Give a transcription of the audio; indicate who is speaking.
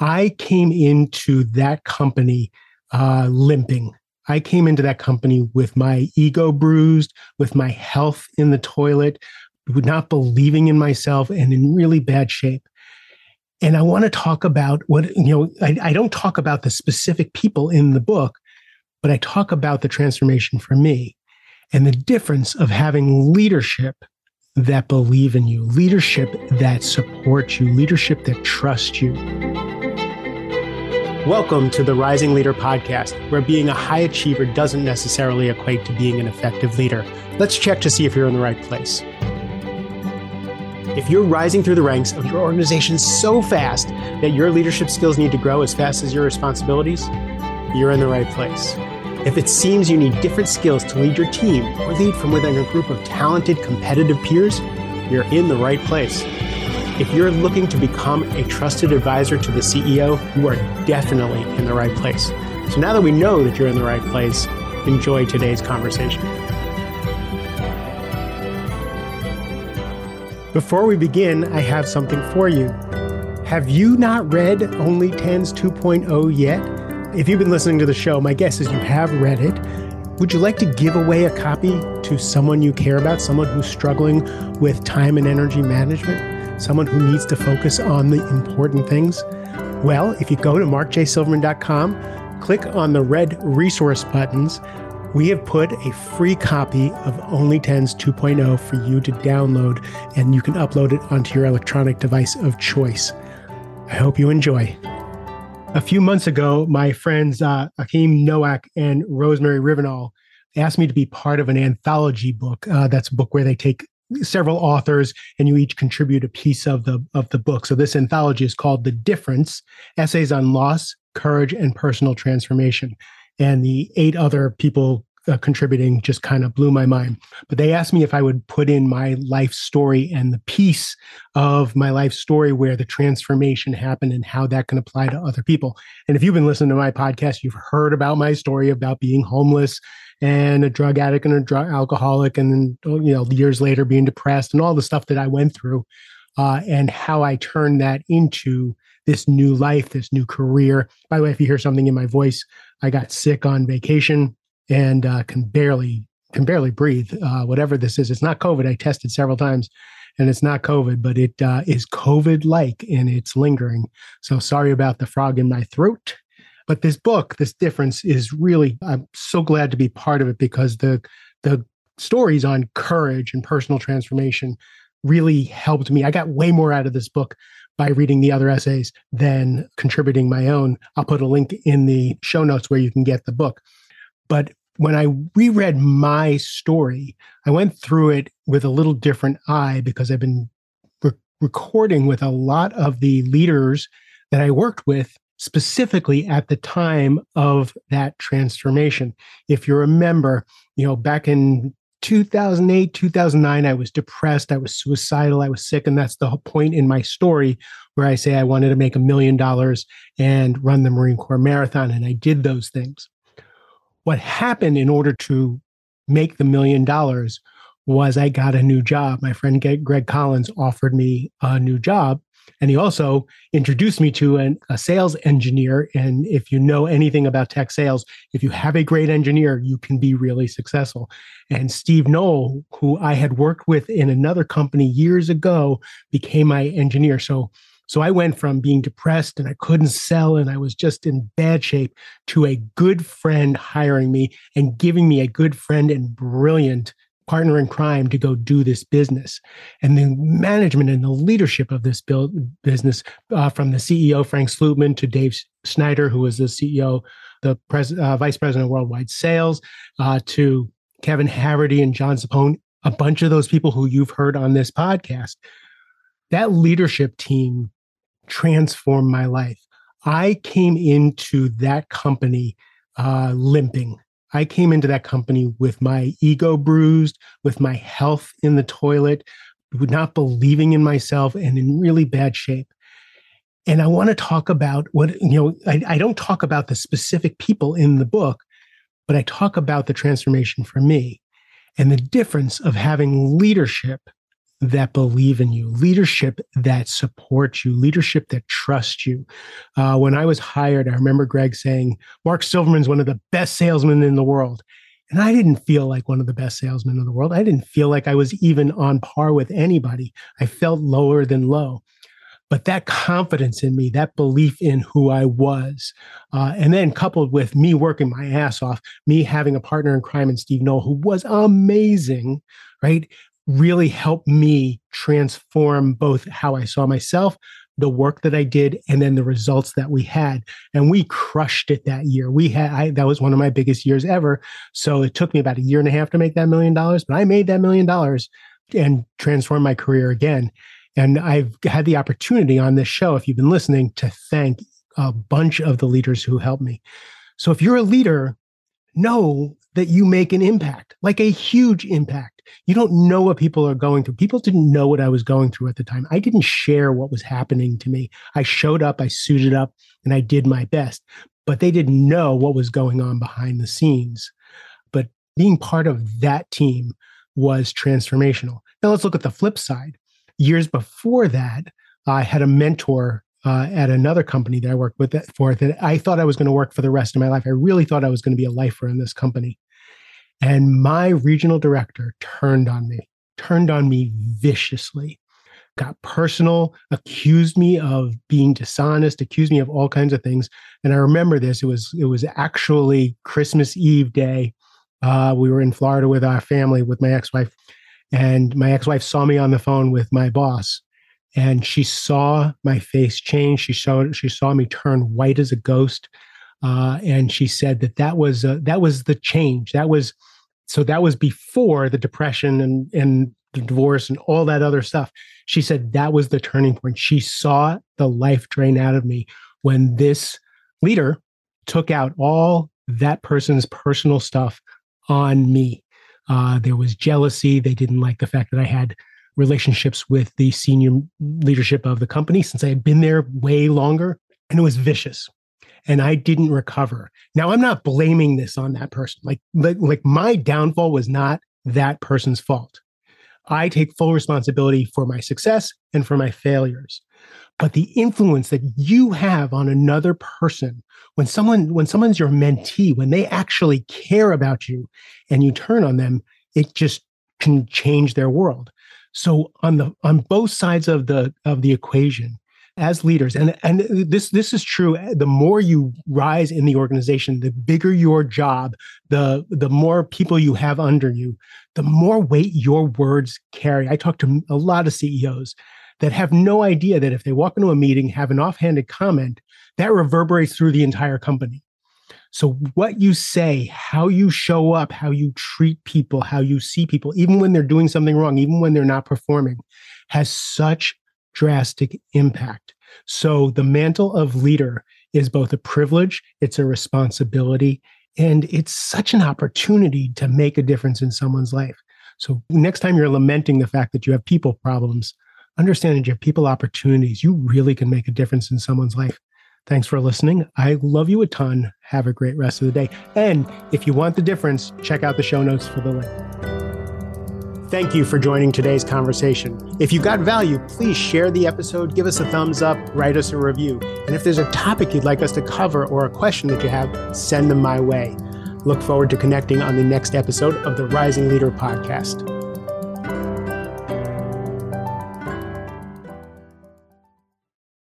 Speaker 1: I came into that company uh, limping. I came into that company with my ego bruised, with my health in the toilet, not believing in myself, and in really bad shape. And I want to talk about what, you know, I, I don't talk about the specific people in the book, but I talk about the transformation for me and the difference of having leadership that believe in you, leadership that supports you, leadership that trusts you. Welcome to the Rising Leader podcast, where being a high achiever doesn't necessarily equate to being an effective leader. Let's check to see if you're in the right place. If you're rising through the ranks of your organization so fast that your leadership skills need to grow as fast as your responsibilities, you're in the right place. If it seems you need different skills to lead your team or lead from within a group of talented, competitive peers, you're in the right place. If you're looking to become a trusted advisor to the CEO, you are definitely in the right place. So now that we know that you're in the right place, enjoy today's conversation. Before we begin, I have something for you. Have you not read Only Tens 2.0 yet? If you've been listening to the show, my guess is you have read it. Would you like to give away a copy to someone you care about, someone who's struggling with time and energy management? Someone who needs to focus on the important things? Well, if you go to markjsilverman.com, click on the red resource buttons, we have put a free copy of Only Tens 2.0 for you to download, and you can upload it onto your electronic device of choice. I hope you enjoy. A few months ago, my friends uh, Achim Nowak and Rosemary Ravinal asked me to be part of an anthology book. Uh, that's a book where they take several authors and you each contribute a piece of the of the book. So this anthology is called the difference essays on loss courage and personal transformation. And the eight other people uh, contributing just kind of blew my mind. But they asked me if i would put in my life story and the piece of my life story where the transformation happened and how that can apply to other people. And if you've been listening to my podcast you've heard about my story about being homeless and a drug addict and a drug alcoholic, and then you know years later being depressed and all the stuff that I went through, uh, and how I turned that into this new life, this new career. By the way, if you hear something in my voice, I got sick on vacation and uh, can barely can barely breathe. Uh, whatever this is, it's not COVID. I tested several times, and it's not COVID, but it uh, is COVID like and it's lingering. So sorry about the frog in my throat. But this book, this difference is really, I'm so glad to be part of it because the, the stories on courage and personal transformation really helped me. I got way more out of this book by reading the other essays than contributing my own. I'll put a link in the show notes where you can get the book. But when I reread my story, I went through it with a little different eye because I've been re- recording with a lot of the leaders that I worked with specifically at the time of that transformation. If you remember, you know, back in 2008, 2009, I was depressed, I was suicidal, I was sick. And that's the point in my story where I say I wanted to make a million dollars and run the Marine Corps Marathon. And I did those things. What happened in order to make the million dollars was I got a new job. My friend Greg Collins offered me a new job and he also introduced me to an, a sales engineer. And if you know anything about tech sales, if you have a great engineer, you can be really successful. And Steve Knoll, who I had worked with in another company years ago, became my engineer. So so I went from being depressed and I couldn't sell and I was just in bad shape to a good friend hiring me and giving me a good friend and brilliant partner in crime to go do this business. And the management and the leadership of this build, business, uh, from the CEO Frank Slootman to Dave Snyder, who was the CEO, the pres- uh, vice president of worldwide sales, uh, to Kevin Haverty and John Sapone, a bunch of those people who you've heard on this podcast. That leadership team transformed my life. I came into that company uh, limping. I came into that company with my ego bruised, with my health in the toilet, not believing in myself, and in really bad shape. And I want to talk about what, you know, I, I don't talk about the specific people in the book, but I talk about the transformation for me and the difference of having leadership that believe in you, leadership that supports you, leadership that trusts you. Uh, when I was hired, I remember Greg saying, Mark Silverman's one of the best salesmen in the world. And I didn't feel like one of the best salesmen in the world. I didn't feel like I was even on par with anybody. I felt lower than low. But that confidence in me, that belief in who I was, uh, and then coupled with me working my ass off, me having a partner in crime and Steve Noel, who was amazing, right? Really helped me transform both how I saw myself, the work that I did, and then the results that we had. And we crushed it that year. We had I, that was one of my biggest years ever. So it took me about a year and a half to make that million dollars, but I made that million dollars and transformed my career again. And I've had the opportunity on this show, if you've been listening, to thank a bunch of the leaders who helped me. So if you're a leader, know that you make an impact, like a huge impact. You don't know what people are going through. People didn't know what I was going through at the time. I didn't share what was happening to me. I showed up, I suited up, and I did my best, but they didn't know what was going on behind the scenes. But being part of that team was transformational. Now let's look at the flip side. Years before that, I had a mentor uh, at another company that I worked with that, for that I thought I was going to work for the rest of my life. I really thought I was going to be a lifer in this company. And my regional director turned on me, turned on me viciously, got personal, accused me of being dishonest, accused me of all kinds of things. And I remember this. It was it was actually Christmas Eve day. Uh, we were in Florida with our family, with my ex-wife, and my ex-wife saw me on the phone with my boss, and she saw my face change. She saw she saw me turn white as a ghost. Uh, and she said that that was uh, that was the change. That was so that was before the depression and and the divorce and all that other stuff. She said that was the turning point. She saw the life drain out of me when this leader took out all that person's personal stuff on me. Uh, there was jealousy. They didn't like the fact that I had relationships with the senior leadership of the company since I had been there way longer. And it was vicious and I didn't recover. Now I'm not blaming this on that person. Like, like, like my downfall was not that person's fault. I take full responsibility for my success and for my failures. But the influence that you have on another person when someone when someone's your mentee, when they actually care about you and you turn on them, it just can change their world. So on the on both sides of the of the equation, as leaders. And and this this is true. The more you rise in the organization the bigger your job the the more people you have under you the more weight your words carry. I talk to a lot of ceos that have no idea that if they walk into a meeting have an offhanded comment that reverberates through the entire company. So what you say how you show up how you treat people how you see people even when they're doing something wrong even when they're not performing has such drastic impact. So the mantle of leader is both a privilege, it's a responsibility, and it's such an opportunity to make a difference in someone's life. So next time you're lamenting the fact that you have people problems, understand that you have people opportunities. You really can make a difference in someone's life. Thanks for listening. I love you a ton. Have a great rest of the day. And if you want the difference, check out the show notes for the link. Thank you for joining today's conversation. If you got value, please share the episode, give us a thumbs up, write us a review. And if there's a topic you'd like us to cover or a question that you have, send them my way. Look forward to connecting on the next episode of the Rising Leader podcast.